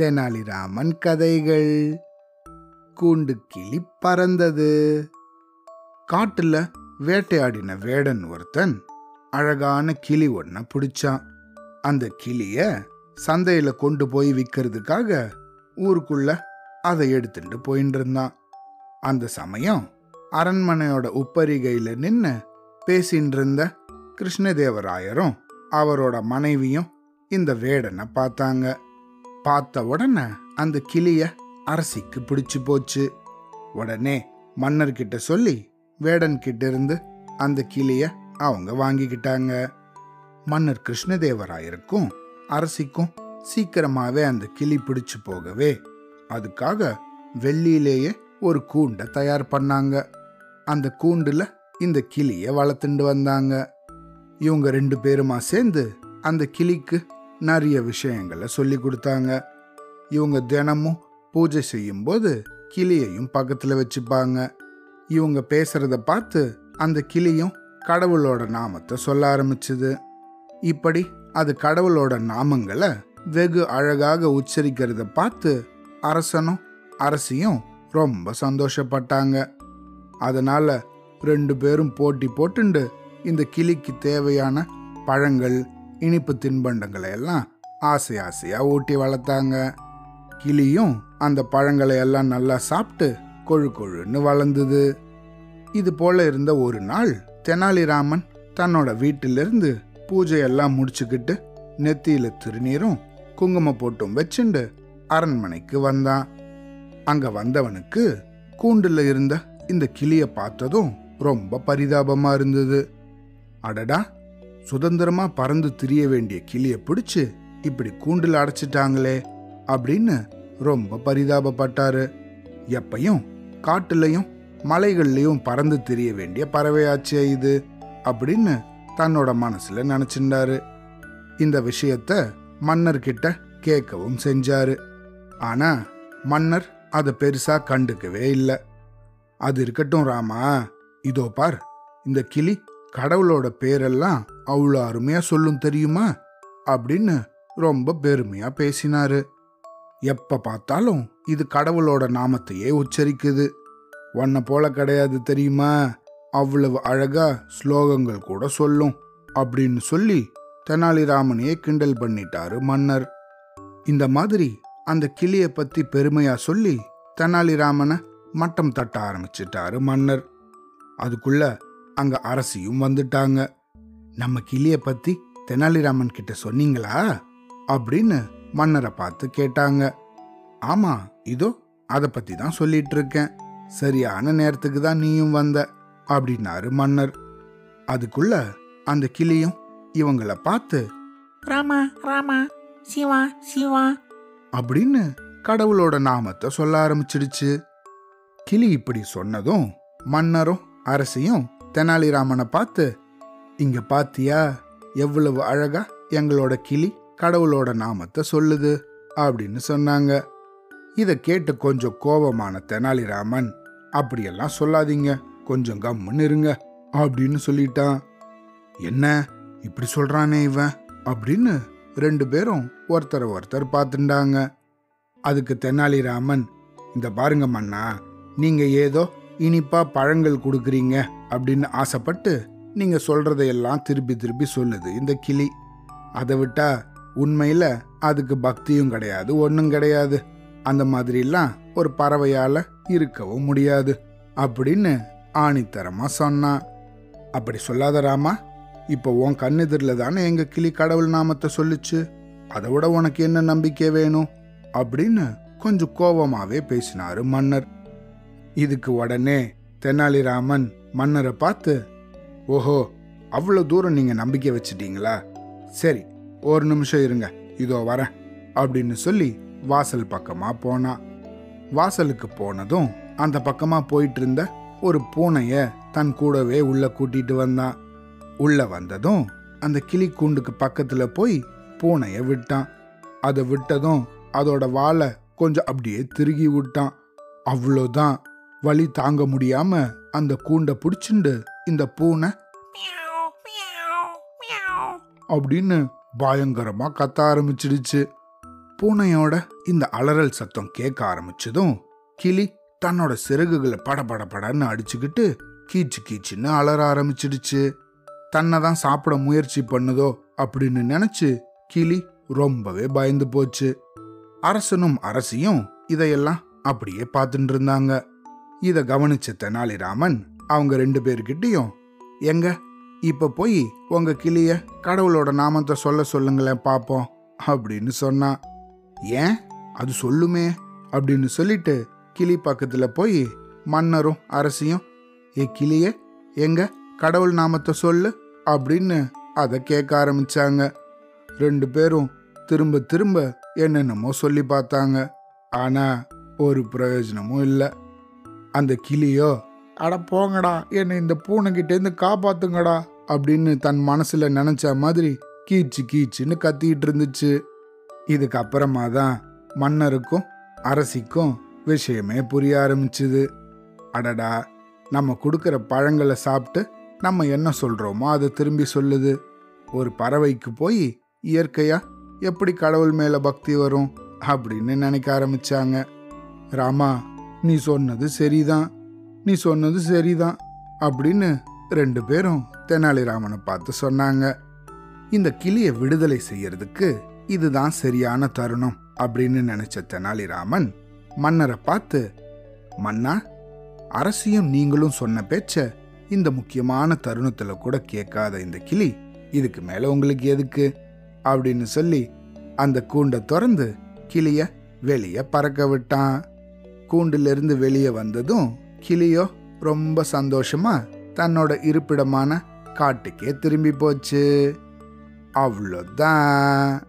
தெனாலிராமன் கதைகள். கூண்டு கிளி பறந்தது. காட்டுல வேட்டையாடின வேடன் ஒருத்தன் அழகான கிளி ஒன்ன பிடிச்சான். அந்த கிளிய சந்தையில கொண்டு போய் விற்கிறதுக்காக ஊருக்குள்ள அதை எடுத்துட்டு போயின்னு இருந்தான். அந்த சமயம் அரண்மனையோட உப்பரிகையில நின்று பேசின்னு இருந்த கிருஷ்ணதேவராயரும் அவரோட மனைவியும் இந்த வேடனை பார்த்தாங்க. பார்த்த உடனே அந்த கிளிய அரசிக்கு பிடிச்சு போச்சு. உடனே மன்னர்கிட்ட சொல்லி வேடன்கிட்ட இருந்து அந்த கிளிய அவங்க வாங்கிக்கிட்டாங்க. மன்னர் கிருஷ்ணதேவராயருக்கும் அரசிக்கும் சீக்கிரமாவே அந்த கிளி பிடிச்சு போகவே அதுக்காக வெள்ளியிலேயே ஒரு கூண்டை தயார் பண்ணாங்க. அந்த கூண்டுல இந்த கிளிய வளர்த்துண்டு வந்தாங்க. இவங்க ரெண்டு பேருமா சேர்ந்து அந்த கிளிக்கு நிறைய விஷயங்களை சொல்லி கொடுத்தாங்க. இவங்க தினமும் பூஜை செய்யும்போது கிளியையும் பக்கத்தில் வச்சுப்பாங்க. இவங்க பேசுறத பார்த்து அந்த கிளியும் கடவுளோட நாமத்தை சொல்ல ஆரம்பிச்சுது. இப்படி அது கடவுளோட நாமங்களை வெகு அழகாக உச்சரிக்கிறத பார்த்து அரசனும் அரசியும் ரொம்ப சந்தோஷப்பட்டாங்க. அதனால ரெண்டு பேரும் போட்டி போட்டுண்டு இந்த கிளிக்கு தேவையான பழங்கள் இனிப்பு தின்பண்டங்களை எல்லாம் ஆசை ஆசையாக ஊட்டி வளர்த்தாங்க. கிளியும் அந்த பழங்களை எல்லாம் நல்லா சாப்பிட்டு கொழு கொழுன்னு வளர்ந்தது. இது போல இருந்த ஒரு நாள் தெனாலிராமன் தன்னோட வீட்டிலிருந்து பூஜையெல்லாம் முடிச்சுக்கிட்டு நெத்தியில திருநீரும் குங்கும போட்டும் வச்சுண்டு அரண்மனைக்கு வந்தான். அங்க வந்தவனுக்கு கூண்டுல இருந்த இந்த கிளிய பார்த்ததும் ரொம்ப பரிதாபமா இருந்தது. அடடா சுதந்திரமா பறந்து திரிய வேண்டிய கிளியை பிடிச்சு இப்படி கூண்டில் அடைச்சிட்டாங்களே அப்படின்னு ரொம்ப பரிதாபப்பட்டாரு. எப்பையும் காட்டுலையும் மலைகள்லையும் பறந்து திரிய வேண்டிய பறவையாச்சே இது அப்படின்னு தன்னோட மனசுல நினைச்சிருந்தாரு. இந்த விஷயத்த மன்னர்கிட்ட கேட்கவும் செஞ்சாரு. ஆனா மன்னர் அதை பெருசா கண்டுக்கவே இல்லை. அது இருக்கட்டும் ராமா இதோ பார் இந்த கிளி கடவுளோட பேரெல்லாம் அவ்வளோ அருமையா சொல்லும் தெரியுமா? அப்படின்னு ரொம்ப பெருமையா பேசினாரு. எப்ப பார்த்தாலும் இது கடவுளோட நாமத்தையே உச்சரிக்குது. உன்னை போல கிடையாது தெரியுமா? அவ்வளவு அழகா ஸ்லோகங்கள் கூட சொல்லும் அப்படின்னு சொல்லி தெனாலிராமனையே கிண்டல் பண்ணிட்டாரு மன்னர். இந்த மாதிரி அந்த கிளிய பத்தி பெருமையா சொல்லி தெனாலிராமனை மட்டம் தட்ட ஆரம்பிச்சிட்டாரு மன்னர். அதுக்குள்ள அங்க அரசியும் வந்துட்டாங்க. நம்ம கிளிய பத்தி தெனாலிராமன் கிட்ட சொன்னீங்களா? அப்படின்னு மன்னரை பார்த்து கேட்டாங்க. ஆமா இதோ அத பத்தி தான் சொல்லிட்டு இருக்கேன். சரியான நேரத்துக்கு தான் நீயும் வந்த அப்படின்னாரு மன்னர். அதுக்குள்ள அந்த கிளியும் இவங்கள பார்த்து ராமா ராமா சிவா சிவா. அப்படின்னு கடவுளோட நாமத்தை சொல்ல ஆரம்பிச்சிடுச்சு. கிளி இப்படி சொன்னதும் மன்னரும் அரசியும் தெனாலிராமனை பார்த்து இங்க பாத்தியா? எவ்வளவு அழகா எங்களோட கிளி கடவுளோட நாமத்தை சொல்லுது அப்படின்னு சொன்னாங்க. இதை கேட்டு கொஞ்சம் கோபமான தெனாலிராமன் அப்படியெல்லாம் சொல்லாதீங்க கொஞ்சம் கம்முன்னு இருங்க அப்படின்னு சொல்லிட்டான். என்ன? இப்படி சொல்றானே இவன்? அப்படின்னு ரெண்டு பேரும் ஒருத்தரை ஒருத்தர் பார்த்துட்டாங்க. அதுக்கு தெனாலிராமன் இந்த பாருங்க மன்னா நீங்க ஏதோ இனிப்பா பழங்கள் கொடுக்குறீங்க அப்படின்னு ஆசைப்பட்டு நீங்க சொல்றதையெல்லாம் திருப்பி திருப்பி சொல்லுது இந்த கிளி. அதை விட்டா உண்மையில அதுக்கு பக்தியும் கிடையாது ஒன்றும் கிடையாது. அந்த மாதிரிலாம் ஒரு பறவையால இருக்கவும் முடியாது அப்படின்னு ஆணித்தரமா சொன்னான் அப்படி சொல்லாத ராமா இப்போ உன் கண்ணெதிரில் தானே எங்க கிளி கடவுள் நாமத்தை சொல்லுச்சு? அதை விட உனக்கு என்ன நம்பிக்கை வேணும்? அப்படின்னு கொஞ்சம் கோபமாவே பேசினாரு மன்னர். இதுக்கு உடனே தெனாலிராமன் மன்னரை பார்த்து ஓஹோ அவ்வளோ தூரம் நீங்கள் நம்பிக்கை வச்சிட்டீங்களா? சரி ஒரு நிமிஷம் இருங்க இதோ வரேன் அப்படின்னு சொல்லி வாசல் பக்கமாக போனான் வாசலுக்கு போனதும் அந்த பக்கமாக போயிட்டு இருந்த ஒரு பூனையை தன் கூடவே உள்ளே கூட்டிட்டு வந்தான் உள்ளே வந்ததும் அந்த கிளி கூண்டுக்கு பக்கத்தில் போய் பூனையை விட்டான். அதை விட்டதும் அதோட வாழை கொஞ்சம் அப்படியே திருகி விட்டான். அவ்வளோதான் வலி தாங்க முடியாம அந்த கூண்டை பிடிச்சிண்டு இந்த பூனை அப்படின்னு பயங்கரமா கத்த ஆரம்பிச்சிடுச்சு. பூனையோட இந்த அலறல் சத்தம் கேட்க ஆரம்பிச்சதும் கிளி தன்னோட சிறகுகளை பட படன்னு அடிச்சுக்கிட்டு கீச்சு கீச்சுன்னு அலற ஆரம்பிச்சிடுச்சு. தன்னை தான் சாப்பிட முயற்சி பண்ணுதோ அப்படின்னு நினைச்சு கிளி ரொம்பவே பயந்து போச்சு. அரசனும் அரசியும் இதையெல்லாம் அப்படியே பார்த்துட்டு இருந்தாங்க. இதை கவனிச்ச தெனாலிராமன் அவங்க ரெண்டு பேர்கிட்டயும் எங்க இப்ப போய் உங்க கிளிய கடவுளோட நாமத்தை சொல்ல சொல்லுங்களேன் பாப்போம் அப்படின்னு சொன்னான் ஏன்? அது சொல்லுமே அப்படின்னு சொல்லிட்டு கிளி பக்கத்துல போய் மன்னரும் அரசியும் ஏ கிளிய எங்க கடவுள் நாமத்தை சொல்லு அப்படின்னு அதை கேட்க ஆரம்பிச்சாங்க. ரெண்டு பேரும் திரும்ப திரும்ப என்னென்னமோ சொல்லி பார்த்தாங்க. ஆனா ஒரு பிரயோஜனமும் இல்லை. அந்த கிளியோ அட போங்கடா என்னை இந்த பூனைகிட்டேருந்து காப்பாத்துங்கடா அப்படின்னு தன் மனசுல நினைச்ச மாதிரி கீச்சு கீச்சுன்னு கத்திட்டு இருந்துச்சு. இதுக்கப்புறமா தான் மன்னருக்கும் அரசிக்கும் விஷயமே புரிய ஆரம்பிச்சுது. அடடா நம்ம கொடுக்குற பழங்களை சாப்பிட்டு நம்ம என்ன சொல்றோமோ அதை திரும்பி சொல்லுது. ஒரு பறவைக்கு போய் இயற்கையா எப்படி கடவுள் மேல பக்தி வரும் அப்படின்னு நினைக்க ஆரம்பிச்சாங்க. ராமா நீ சொன்னது சரிதான் நீ சொன்னது சரிதான் அப்படின்னு ரெண்டு பேரும் தெனாலிராமனை பார்த்து சொன்னாங்க. இந்த கிளியை விடுதலை செய்யறதுக்கு இதுதான் சரியான தருணம் அப்படின்னு நினைச்ச தெனாலிராமன் மன்னரை பார்த்து மன்னா அரசியும் நீங்களும் சொன்ன பேச்ச இந்த முக்கியமான தருணத்துல கூட கேட்காத இந்த கிளி இதுக்கு மேல உங்களுக்கு எதுக்கு? அப்படின்னு சொல்லி அந்த கூண்டை திறந்து கிளிய வெளியே பறக்க விட்டான். கூண்டிலிருந்து வெளியே வந்ததும் கிளியோ ரொம்ப சந்தோஷமா தன்னோட இருப்பிடமான காட்டுக்கே திரும்பி போச்சு. அவ்வளோதான்.